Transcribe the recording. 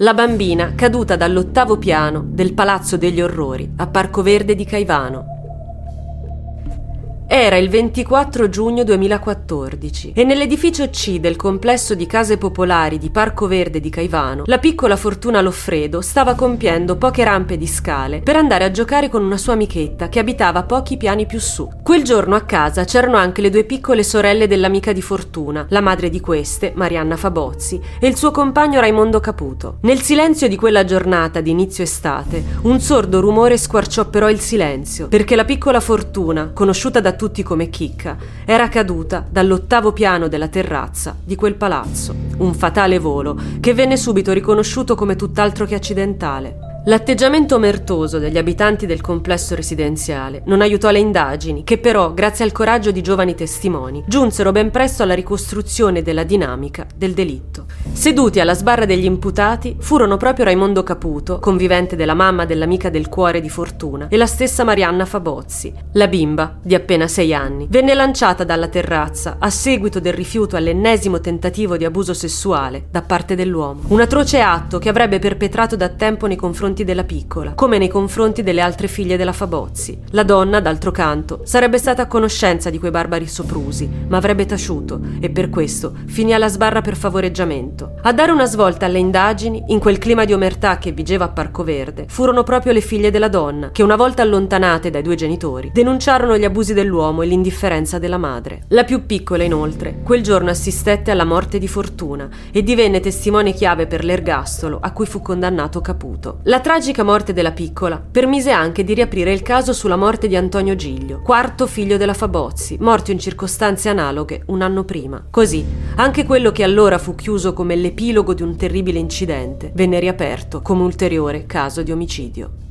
La bambina caduta dall'ottavo piano del Palazzo degli Orrori a Parco Verde di Caivano. Era il 24 giugno 2014 e nell'edificio C del complesso di case popolari di Parco Verde di Caivano, la piccola Fortuna Loffredo stava compiendo poche rampe di scale per andare a giocare con una sua amichetta che abitava pochi piani più su. Quel giorno a casa c'erano anche le due piccole sorelle dell'amica di Fortuna, la madre di queste, Marianna Fabozzi, e il suo compagno Raimondo Caputo. Nel silenzio di quella giornata di inizio estate, un sordo rumore squarciò però il silenzio, perché la piccola Fortuna, conosciuta da tutti come Chicca, era caduta dall'ottavo piano della terrazza di quel palazzo. Un fatale volo che venne subito riconosciuto come tutt'altro che accidentale. L'atteggiamento omertoso degli abitanti del complesso residenziale non aiutò le indagini, che però, grazie al coraggio di giovani testimoni, giunsero ben presto alla ricostruzione della dinamica del delitto. Seduti alla sbarra degli imputati furono proprio Raimondo Caputo, convivente della mamma dell'amica del cuore di Fortuna, e la stessa Marianna Fabozzi. La bimba, di appena sei anni, venne lanciata dalla terrazza a seguito del rifiuto all'ennesimo tentativo di abuso sessuale da parte dell'uomo. Un atroce atto che avrebbe perpetrato da tempo nei confronti confronti della piccola, come nei confronti delle altre figlie della Fabozzi. La donna, d'altro canto, sarebbe stata a conoscenza di quei barbari soprusi, ma avrebbe taciuto e per questo finì alla sbarra per favoreggiamento. A dare una svolta alle indagini, in quel clima di omertà che vigeva a Parco Verde, furono proprio le figlie della donna, che una volta allontanate dai due genitori, denunciarono gli abusi dell'uomo e l'indifferenza della madre. La più piccola, inoltre, quel giorno assistette alla morte di Fortuna e divenne testimone chiave per l'ergastolo a cui fu condannato Caputo. La tragica morte della piccola permise anche di riaprire il caso sulla morte di Antonio Giglio, quarto figlio della Fabozzi, morto in circostanze analoghe un anno prima. Così, anche quello che allora fu chiuso come l'epilogo di un terribile incidente venne riaperto come ulteriore caso di omicidio.